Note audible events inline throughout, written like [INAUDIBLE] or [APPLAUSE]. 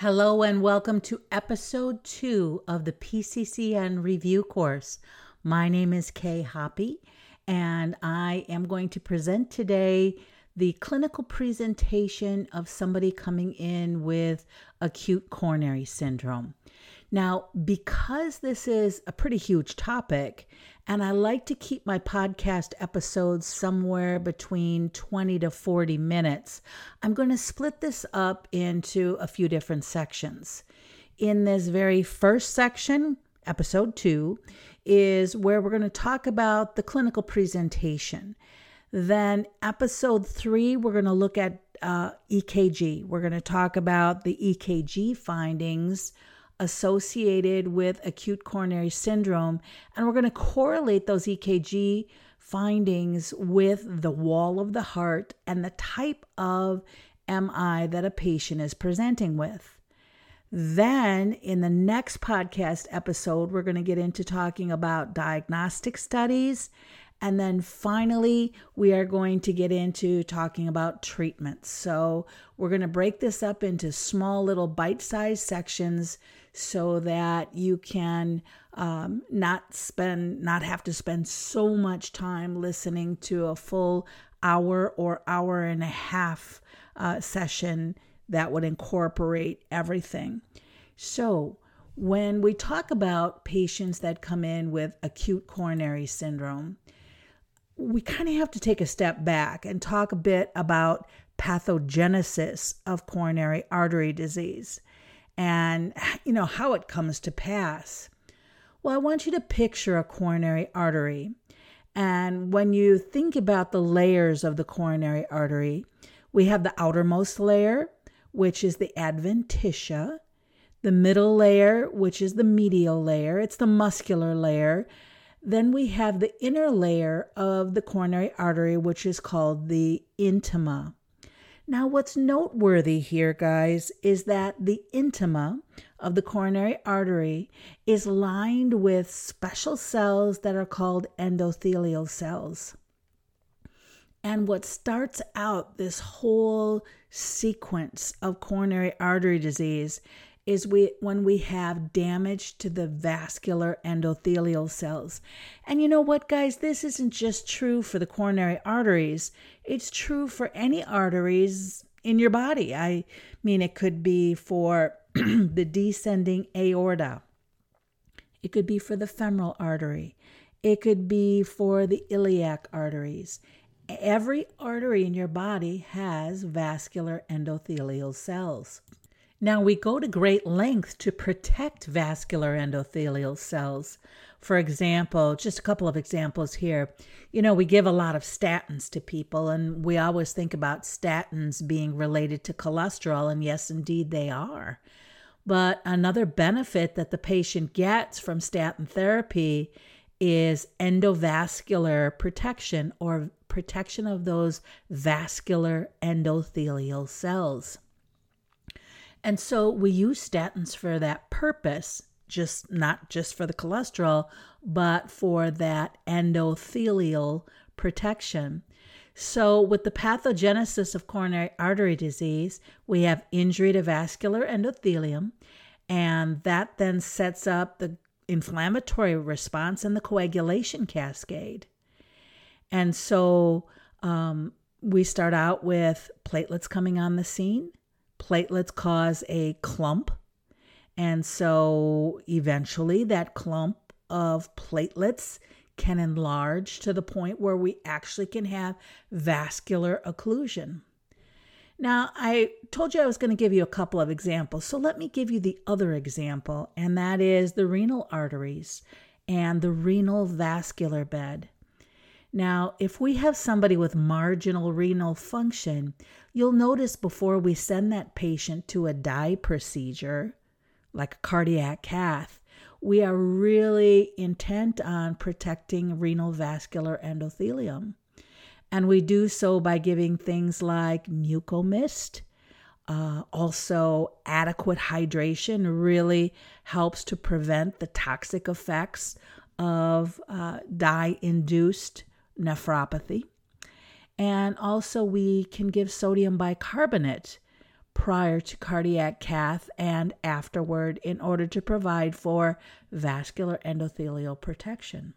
Hello and welcome to episode two of the PCCN review course. My name is Kay Hoppe, and I am going to present today the clinical presentation of somebody coming in with acute coronary syndrome. Now, because this is a pretty huge topic, and I like to keep my podcast episodes somewhere between 20 to 40 minutes, I'm going to split this up into a few different sections. In this very first section, episode two, is where we're going to talk about the clinical presentation. Then, episode three, we're going to look at uh, EKG. We're going to talk about the EKG findings associated with acute coronary syndrome. And we're going to correlate those EKG findings with the wall of the heart and the type of MI that a patient is presenting with. Then, in the next podcast episode, we're going to get into talking about diagnostic studies. And then finally, we are going to get into talking about treatments. So, we're going to break this up into small little bite sized sections so that you can um, not spend not have to spend so much time listening to a full hour or hour and a half uh, session that would incorporate everything. So when we talk about patients that come in with acute coronary syndrome we kind of have to take a step back and talk a bit about pathogenesis of coronary artery disease and [SIGHS] you know how it comes to pass. Well, I want you to picture a coronary artery. And when you think about the layers of the coronary artery, we have the outermost layer, which is the adventitia, the middle layer, which is the medial layer, it's the muscular layer. Then we have the inner layer of the coronary artery, which is called the intima. Now, what's noteworthy here, guys, is that the intima of the coronary artery is lined with special cells that are called endothelial cells. And what starts out this whole sequence of coronary artery disease is we when we have damage to the vascular endothelial cells. And you know what guys, this isn't just true for the coronary arteries. It's true for any arteries in your body. I mean it could be for [CLEARS THROAT] the descending aorta. It could be for the femoral artery. It could be for the iliac arteries. Every artery in your body has vascular endothelial cells. Now, we go to great length to protect vascular endothelial cells. For example, just a couple of examples here. You know, we give a lot of statins to people, and we always think about statins being related to cholesterol, and yes, indeed, they are. But another benefit that the patient gets from statin therapy is endovascular protection or protection of those vascular endothelial cells. And so we use statins for that purpose, just not just for the cholesterol, but for that endothelial protection. So, with the pathogenesis of coronary artery disease, we have injury to vascular endothelium, and that then sets up the inflammatory response and the coagulation cascade. And so, um, we start out with platelets coming on the scene platelets cause a clump. And so eventually that clump of platelets can enlarge to the point where we actually can have vascular occlusion. Now, I told you I was going to give you a couple of examples. So let me give you the other example, and that is the renal arteries and the renal vascular bed. Now, if we have somebody with marginal renal function, you'll notice before we send that patient to a dye procedure, like a cardiac cath, we are really intent on protecting renal vascular endothelium. And we do so by giving things like Mucomyst. Uh, also, adequate hydration really helps to prevent the toxic effects of uh, dye induced nephropathy. And also, we can give sodium bicarbonate prior to cardiac cath and afterward in order to provide for vascular endothelial protection.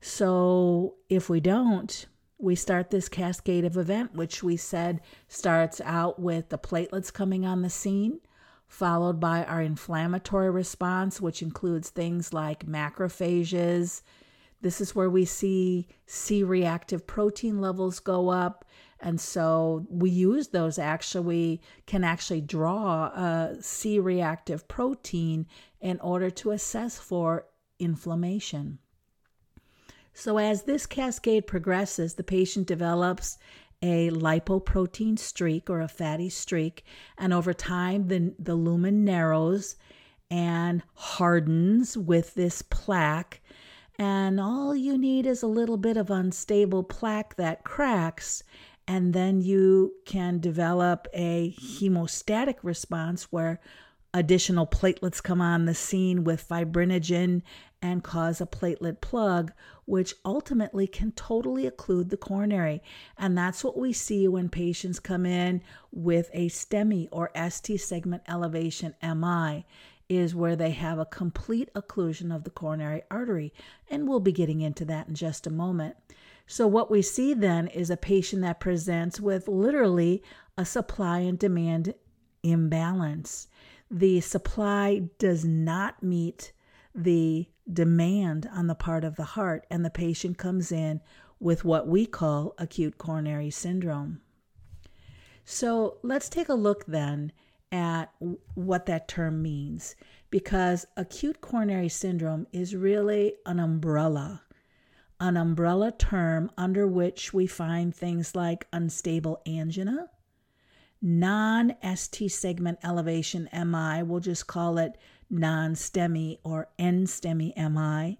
So, if we don't, we start this cascade of event, which we said starts out with the platelets coming on the scene, followed by our inflammatory response, which includes things like macrophages. This is where we see C reactive protein levels go up. And so we use those actually, can actually draw a C reactive protein in order to assess for inflammation. So, as this cascade progresses, the patient develops a lipoprotein streak or a fatty streak, and over time, the, the lumen narrows and hardens with this plaque. And all you need is a little bit of unstable plaque that cracks, and then you can develop a hemostatic response where additional platelets come on the scene with fibrinogen and cause a platelet plug, which ultimately can totally occlude the coronary. And that's what we see when patients come in with a STEMI or ST segment elevation MI is where they have a complete occlusion of the coronary artery. And we'll be getting into that in just a moment. So, what we see then is a patient that presents with literally a supply and demand imbalance. The supply does not meet the demand on the part of the heart, and the patient comes in with what we call acute coronary syndrome. So let's take a look then at what that term means because acute coronary syndrome is really an umbrella, an umbrella term under which we find things like unstable angina, non ST segment elevation MI, we'll just call it non STEMI or N STEMI MI,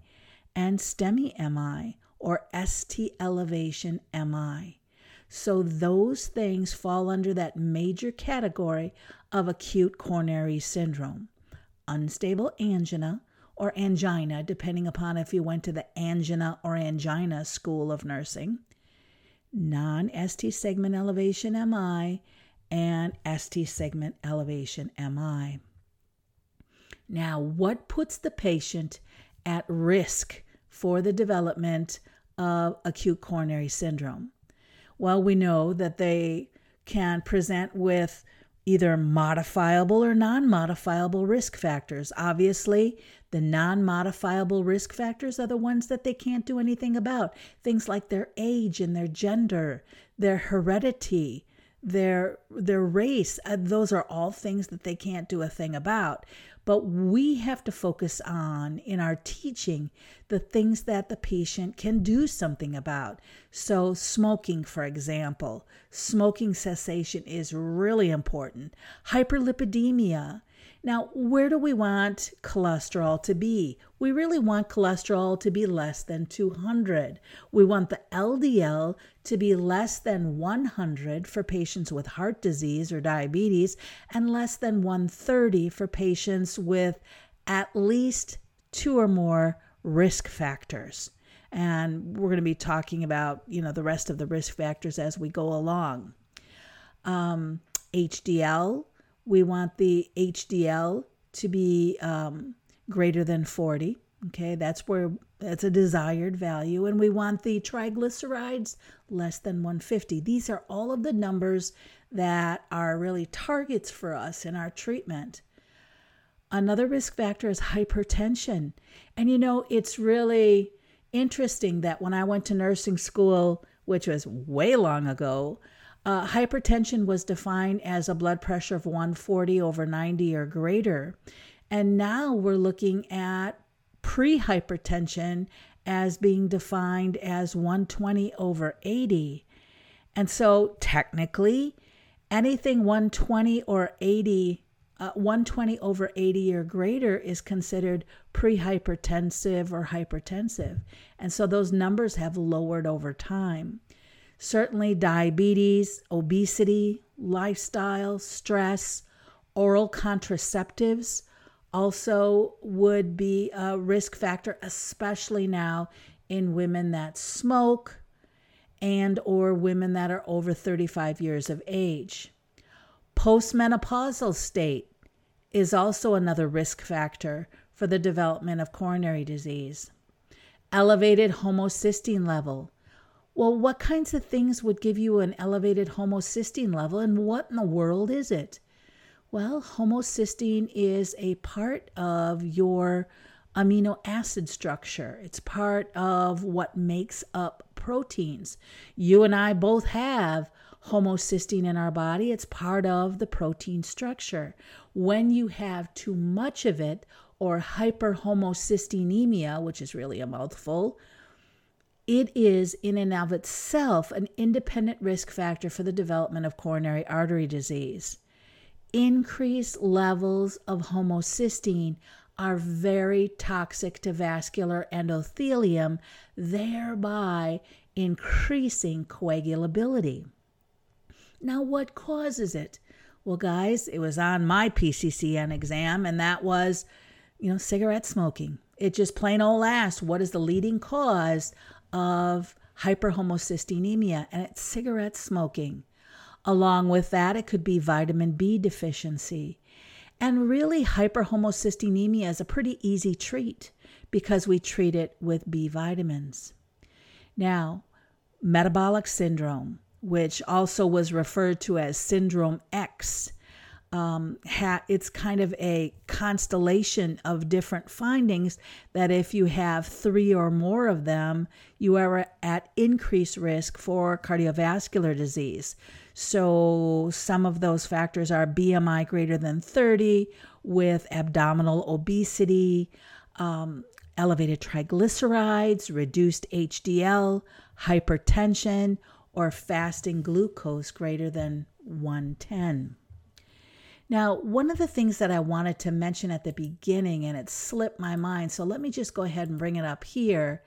and STEMI MI or ST elevation MI. So those things fall under that major category of acute coronary syndrome. Unstable angina or angina, depending upon if you went to the angina or angina school of nursing, non ST segment elevation MI, and ST segment elevation MI. Now, what puts the patient at risk for the development of acute coronary syndrome? Well, we know that they can present with either modifiable or non modifiable risk factors. Obviously, the non modifiable risk factors are the ones that they can't do anything about. Things like their age and their gender, their heredity, their their race uh, those are all things that they can't do a thing about but we have to focus on in our teaching the things that the patient can do something about. So, smoking, for example, smoking cessation is really important. Hyperlipidemia, now, where do we want cholesterol to be? We really want cholesterol to be less than 200. We want the LDL to be less than 100 for patients with heart disease or diabetes, and less than 130 for patients with at least two or more risk factors. And we're going to be talking about, you know, the rest of the risk factors as we go along. Um, HDL, we want the HDL to be um, greater than 40. Okay, that's where that's a desired value. And we want the triglycerides less than 150. These are all of the numbers that are really targets for us in our treatment. Another risk factor is hypertension. And you know, it's really interesting that when I went to nursing school, which was way long ago, uh, hypertension was defined as a blood pressure of 140 over 90 or greater. And now we're looking at pre hypertension as being defined as 120 over 80. And so technically, anything 120 or 80, uh, 120 over 80 or greater is considered pre-hypertensive or hypertensive. And so those numbers have lowered over time. Certainly, diabetes, obesity, lifestyle, stress, oral contraceptives also would be a risk factor especially now in women that smoke and or women that are over 35 years of age Postmenopausal state is also another risk factor for the development of coronary disease. Elevated homocysteine level. Well, what kinds of things would give you an elevated homocysteine level, and what in the world is it? Well, homocysteine is a part of your amino acid structure. It's part of what makes up proteins. You and I both have homocysteine in our body, it's part of the protein structure. When you have too much of it, or hyperhomocysteinemia, which is really a mouthful, it is in and of itself an independent risk factor for the development of coronary artery disease. Increased levels of homocysteine are very toxic to vascular endothelium, thereby increasing coagulability. Now, what causes it? Well, guys, it was on my PCCN exam, and that was, you know, cigarette smoking. It just plain old asked, what is the leading cause of hyperhomocysteinemia? And it's cigarette smoking. Along with that, it could be vitamin B deficiency. And really, hyperhomocysteinemia is a pretty easy treat because we treat it with B vitamins. Now, metabolic syndrome, which also was referred to as syndrome X, um, ha- it's kind of a constellation of different findings that if you have three or more of them, you are at increased risk for cardiovascular disease. So, some of those factors are BMI greater than 30 with abdominal obesity, um, elevated triglycerides, reduced HDL, hypertension, or fasting glucose greater than 110. Now, one of the things that I wanted to mention at the beginning, and it slipped my mind, so let me just go ahead and bring it up here,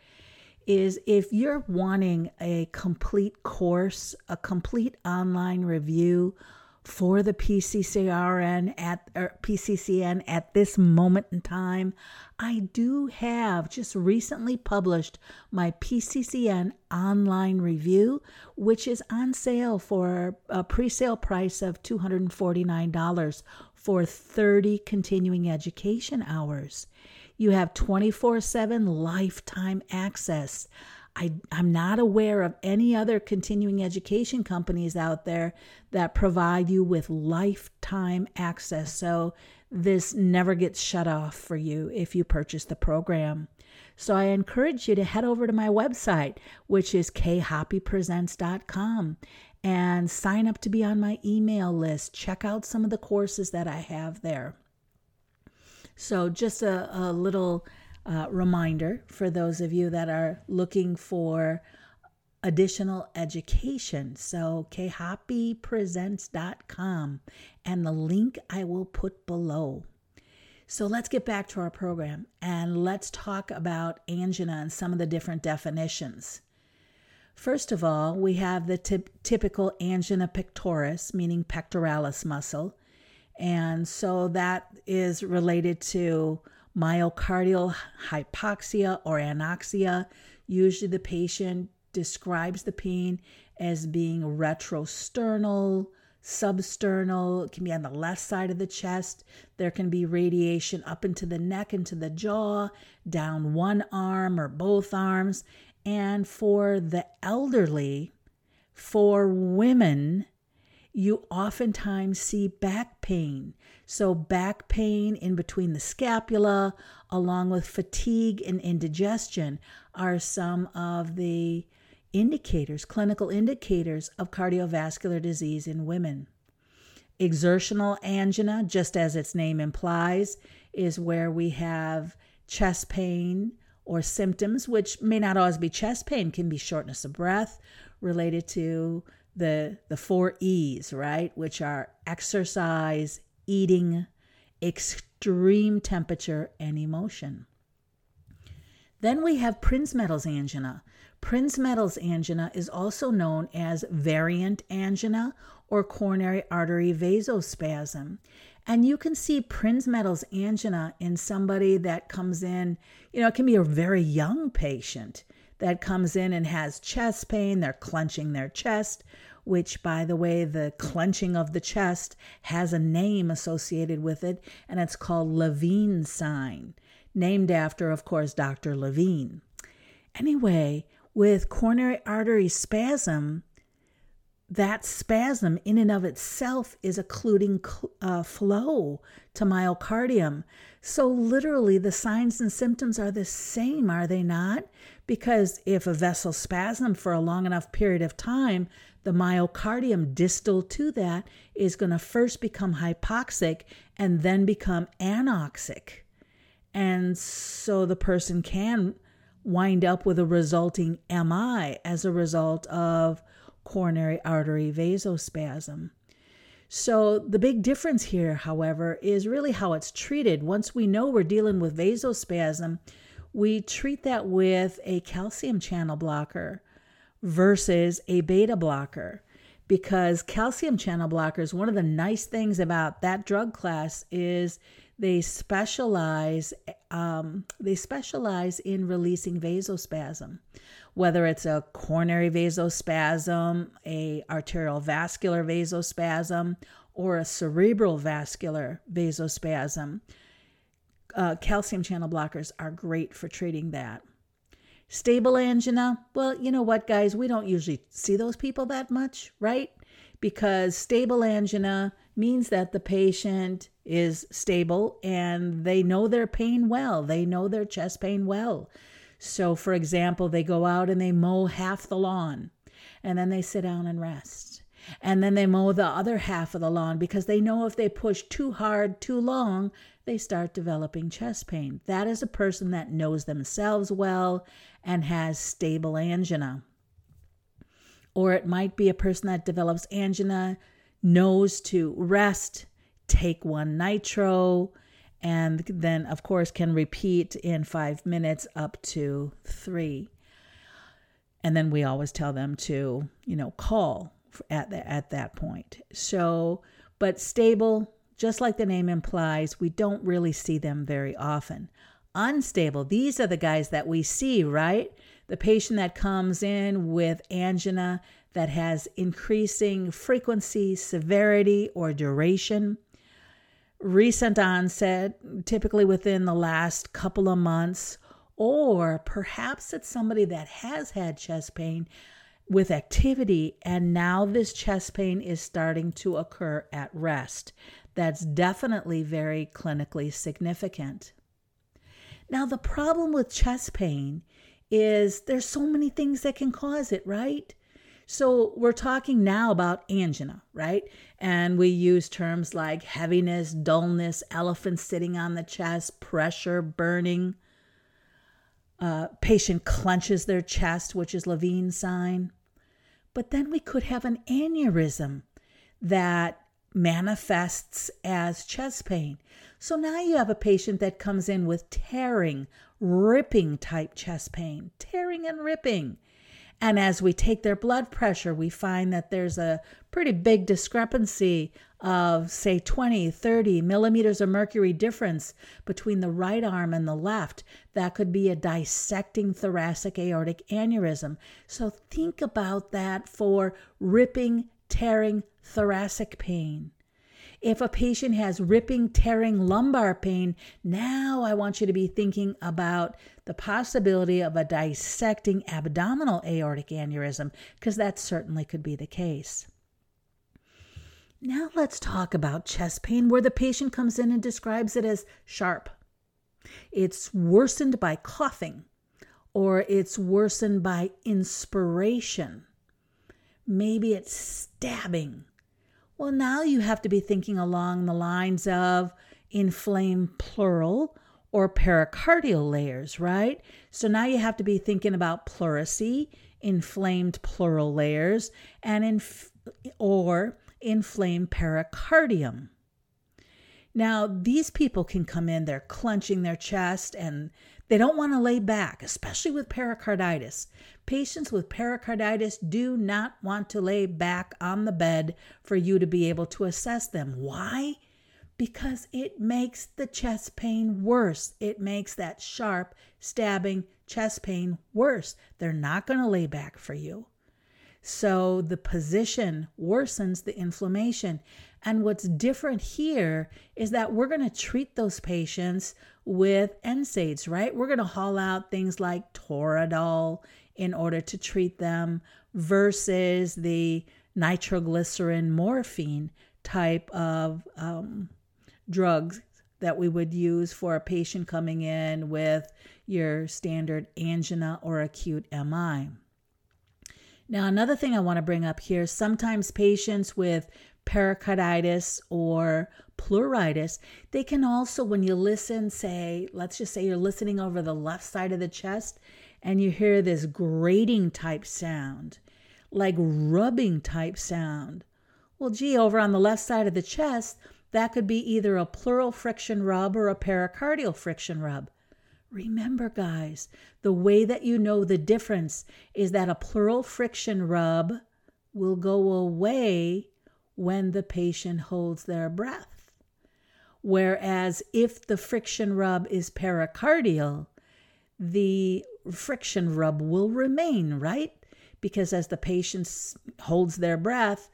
is if you're wanting a complete course, a complete online review for the PCCRN at er, or PCCN at this moment in time, I do have just recently published my PCCN online review, which is on sale for a pre-sale price of $249 for 30 continuing education hours. You have 24 7 lifetime access. I, I'm not aware of any other continuing education companies out there that provide you with lifetime access. So this never gets shut off for you if you purchase the program. So I encourage you to head over to my website, which is kayhoppepresents.com, and sign up to be on my email list. Check out some of the courses that I have there. So, just a, a little uh, reminder for those of you that are looking for additional education. So, kayhoppepresents.com, and the link I will put below. So, let's get back to our program and let's talk about angina and some of the different definitions. First of all, we have the t- typical angina pectoris, meaning pectoralis muscle. And so that is related to myocardial hypoxia or anoxia. Usually the patient describes the pain as being retrosternal, substernal, it can be on the left side of the chest. There can be radiation up into the neck, into the jaw, down one arm or both arms. And for the elderly, for women, you oftentimes see back pain. So, back pain in between the scapula, along with fatigue and indigestion, are some of the indicators, clinical indicators of cardiovascular disease in women. Exertional angina, just as its name implies, is where we have chest pain or symptoms, which may not always be chest pain, can be shortness of breath related to the the four E's, right? Which are exercise, eating, extreme temperature, and emotion. Then we have Prinzmetal's angina. Prinzmetal's angina is also known as variant angina or coronary artery vasospasm. And you can see Prinzmetal's angina in somebody that comes in, you know, it can be a very young patient that comes in and has chest pain, they're clenching their chest, which, by the way, the clenching of the chest has a name associated with it, and it's called Levine sign, named after, of course, Dr. Levine. Anyway, with coronary artery spasm, that spasm in and of itself is occluding uh, flow to myocardium. So, literally, the signs and symptoms are the same, are they not? Because if a vessel spasm for a long enough period of time, the myocardium distal to that is going to first become hypoxic and then become anoxic. And so the person can wind up with a resulting MI as a result of coronary artery vasospasm. So, the big difference here, however, is really how it's treated. Once we know we're dealing with vasospasm, we treat that with a calcium channel blocker versus a beta blocker. Because calcium channel blockers, one of the nice things about that drug class is they specialize um, they specialize in releasing vasospasm whether it's a coronary vasospasm, a arterial vascular vasospasm, or a cerebral vascular vasospasm. Uh, calcium channel blockers are great for treating that. Stable angina, well, you know what, guys, we don't usually see those people that much, right? Because stable angina means that the patient is stable and they know their pain well, they know their chest pain well. So, for example, they go out and they mow half the lawn and then they sit down and rest. And then they mow the other half of the lawn because they know if they push too hard, too long, they start developing chest pain. That is a person that knows themselves well and has stable angina. Or it might be a person that develops angina, knows to rest, take one nitro, and then, of course, can repeat in five minutes up to three. And then we always tell them to, you know, call at, the, at that point. So, but stable, just like the name implies, we don't really see them very often. Unstable, these are the guys that we see, right? The patient that comes in with angina that has increasing frequency, severity, or duration recent onset, typically within the last couple of months, or perhaps it's somebody that has had chest pain with activity and now this chest pain is starting to occur at rest. That's definitely very clinically significant. Now, the problem with chest pain is there's so many things that can cause it, right? So we're talking now about angina, right? And we use terms like heaviness, dullness, elephant sitting on the chest, pressure, burning. Uh, patient clenches their chest, which is Levine sign. But then we could have an aneurysm that manifests as chest pain. So now you have a patient that comes in with tearing, ripping type chest pain, tearing and ripping. And as we take their blood pressure, we find that there's a pretty big discrepancy of, say, 20, 30 millimeters of mercury difference between the right arm and the left. That could be a dissecting thoracic aortic aneurysm. So think about that for ripping, tearing thoracic pain. If a patient has ripping, tearing lumbar pain, now I want you to be thinking about the possibility of a dissecting abdominal aortic aneurysm, because that certainly could be the case. Now let's talk about chest pain, where the patient comes in and describes it as sharp. It's worsened by coughing, or it's worsened by inspiration. Maybe it's stabbing well, now you have to be thinking along the lines of inflamed pleural or pericardial layers, right? So now you have to be thinking about pleurisy, inflamed pleural layers, and inf- or inflamed pericardium. Now, these people can come in, they're clenching their chest and they don't want to lay back, especially with pericarditis. Patients with pericarditis do not want to lay back on the bed for you to be able to assess them. Why? Because it makes the chest pain worse. It makes that sharp, stabbing chest pain worse. They're not going to lay back for you. So the position worsens the inflammation. And what's different here is that we're going to treat those patients with NSAIDs, right? We're going to haul out things like Toradol in order to treat them versus the nitroglycerin morphine type of um, drugs that we would use for a patient coming in with your standard angina or acute MI. Now, another thing I want to bring up here sometimes patients with pericarditis or pleuritis, they can also, when you listen, say, let's just say you're listening over the left side of the chest and you hear this grating type sound, like rubbing type sound. Well, gee, over on the left side of the chest, that could be either a pleural friction rub or a pericardial friction rub. Remember, guys, the way that you know the difference is that a pleural friction rub will go away when the patient holds their breath. Whereas if the friction rub is pericardial, the friction rub will remain, right? Because as the patient holds their breath,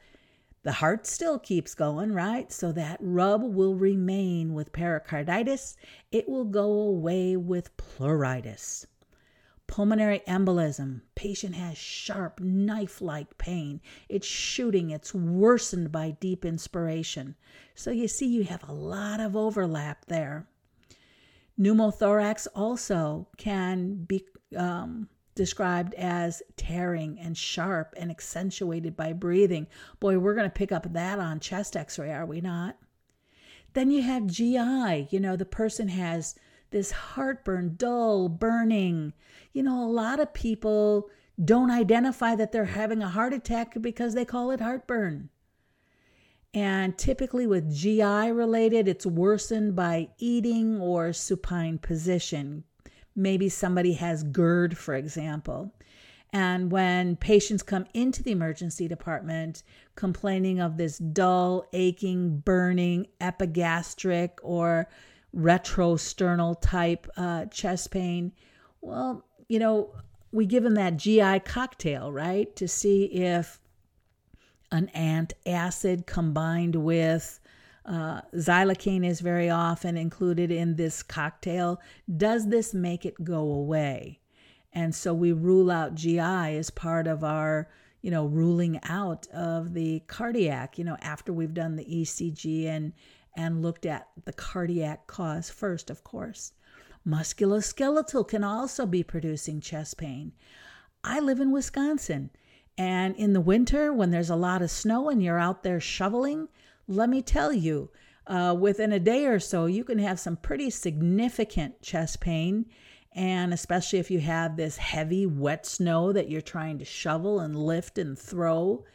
the heart still keeps going, right? So that rub will remain with pericarditis. It will go away with pleuritis. Pulmonary embolism. Patient has sharp knife like pain. It's shooting, it's worsened by deep inspiration. So you see, you have a lot of overlap there. Pneumothorax also can be um, described as tearing and sharp and accentuated by breathing. Boy, we're going to pick up that on chest x ray, are we not? Then you have GI. You know, the person has this heartburn, dull, burning. You know, a lot of people don't identify that they're having a heart attack because they call it heartburn. And typically with GI related, it's worsened by eating or supine position, Maybe somebody has GERD, for example. And when patients come into the emergency department complaining of this dull, aching, burning, epigastric, or retrosternal type uh, chest pain, well, you know, we give them that GI cocktail, right, to see if an antacid combined with uh, xylocaine is very often included in this cocktail. Does this make it go away? And so we rule out GI as part of our, you know, ruling out of the cardiac, you know, after we've done the ECG and and looked at the cardiac cause first, of course. Musculoskeletal can also be producing chest pain. I live in Wisconsin, and in the winter, when there's a lot of snow and you're out there shoveling, let me tell you, uh, within a day or so, you can have some pretty significant chest pain. And especially if you have this heavy, wet snow that you're trying to shovel and lift and throw,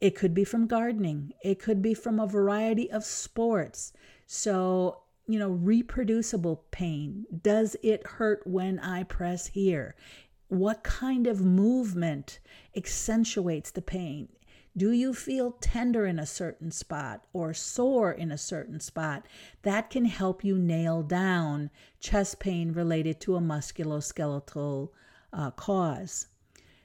it could be from gardening, it could be from a variety of sports. So, you know, reproducible pain. Does it hurt when I press here? What kind of movement accentuates the pain? Do you feel tender in a certain spot or sore in a certain spot? That can help you nail down chest pain related to a musculoskeletal uh, cause.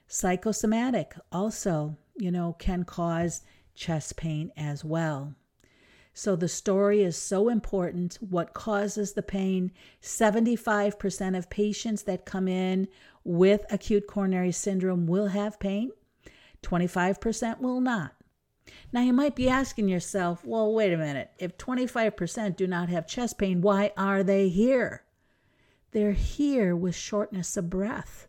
Psychosomatic also, you know, can cause chest pain as well. So the story is so important. What causes the pain? 75% of patients that come in with acute coronary syndrome will have pain. 25% will not. Now, you might be asking yourself, well, wait a minute. If 25% do not have chest pain, why are they here? They're here with shortness of breath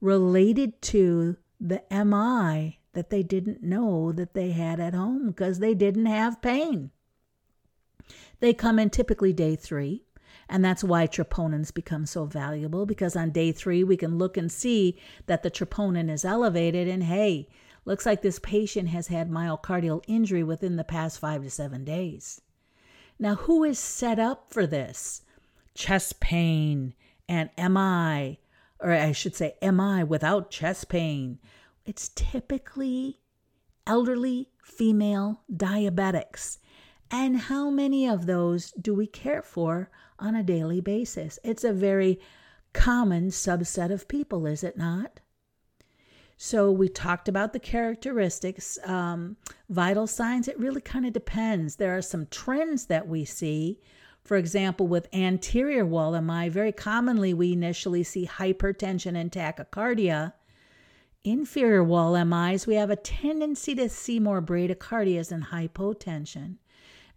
related to the MI that they didn't know that they had at home because they didn't have pain. They come in typically day three, and that's why troponins become so valuable because on day three, we can look and see that the troponin is elevated, and hey, Looks like this patient has had myocardial injury within the past five to seven days. Now, who is set up for this? Chest pain and MI, or I should say MI without chest pain. It's typically elderly female diabetics. And how many of those do we care for on a daily basis? It's a very common subset of people, is it not? So we talked about the characteristics, um, vital signs. It really kind of depends. There are some trends that we see. For example, with anterior wall MI, very commonly we initially see hypertension and tachycardia. Inferior wall MIs, we have a tendency to see more bradycardias and hypotension.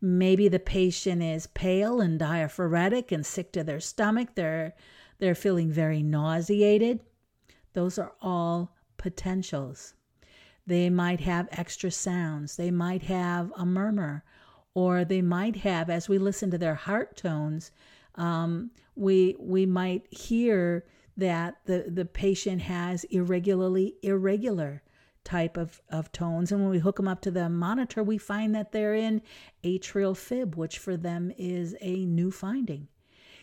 Maybe the patient is pale and diaphoretic and sick to their stomach. They're they're feeling very nauseated. Those are all potentials. They might have extra sounds. They might have a murmur, or they might have, as we listen to their heart tones, um, we we might hear that the the patient has irregularly irregular type of, of tones. And when we hook them up to the monitor, we find that they're in atrial fib, which for them is a new finding.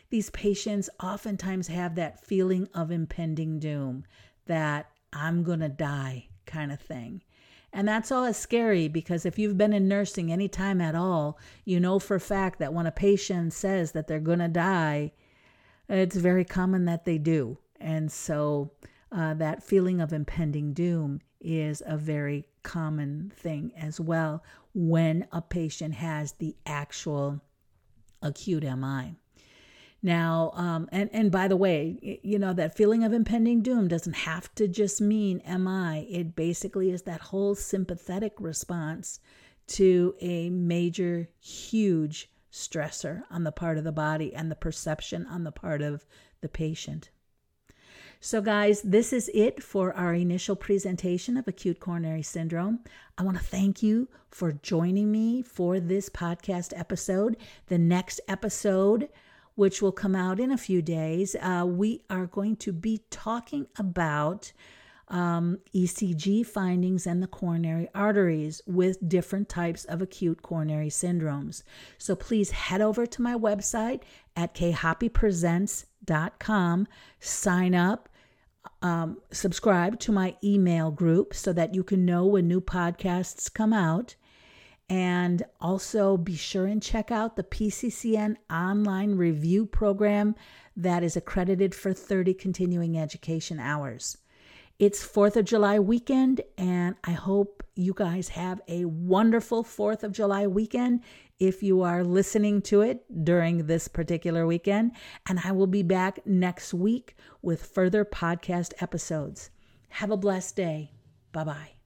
These patients oftentimes have that feeling of impending doom, that I'm going to die kind of thing. And that's all scary because if you've been in nursing any time at all, you know for a fact that when a patient says that they're going to die, it's very common that they do. And so uh, that feeling of impending doom is a very common thing as well when a patient has the actual acute MI. Now, um, and and by the way, you know that feeling of impending doom doesn't have to just mean am I. It basically is that whole sympathetic response to a major, huge stressor on the part of the body and the perception on the part of the patient. So, guys, this is it for our initial presentation of acute coronary syndrome. I want to thank you for joining me for this podcast episode. The next episode which will come out in a few days, uh, we are going to be talking about um, ECG findings and the coronary arteries with different types of acute coronary syndromes. So please head over to my website at kayhoppepresents.com, sign up. Um, subscribe to my email group so that you can know when new podcasts come out. And also be sure and check out the PCCN online review program that is accredited for 30 continuing education hours. It's 4th of July weekend, and I hope you guys have a wonderful 4th of July weekend if you are listening to it during this particular weekend. And I will be back next week with further podcast episodes. Have a blessed day. Bye bye.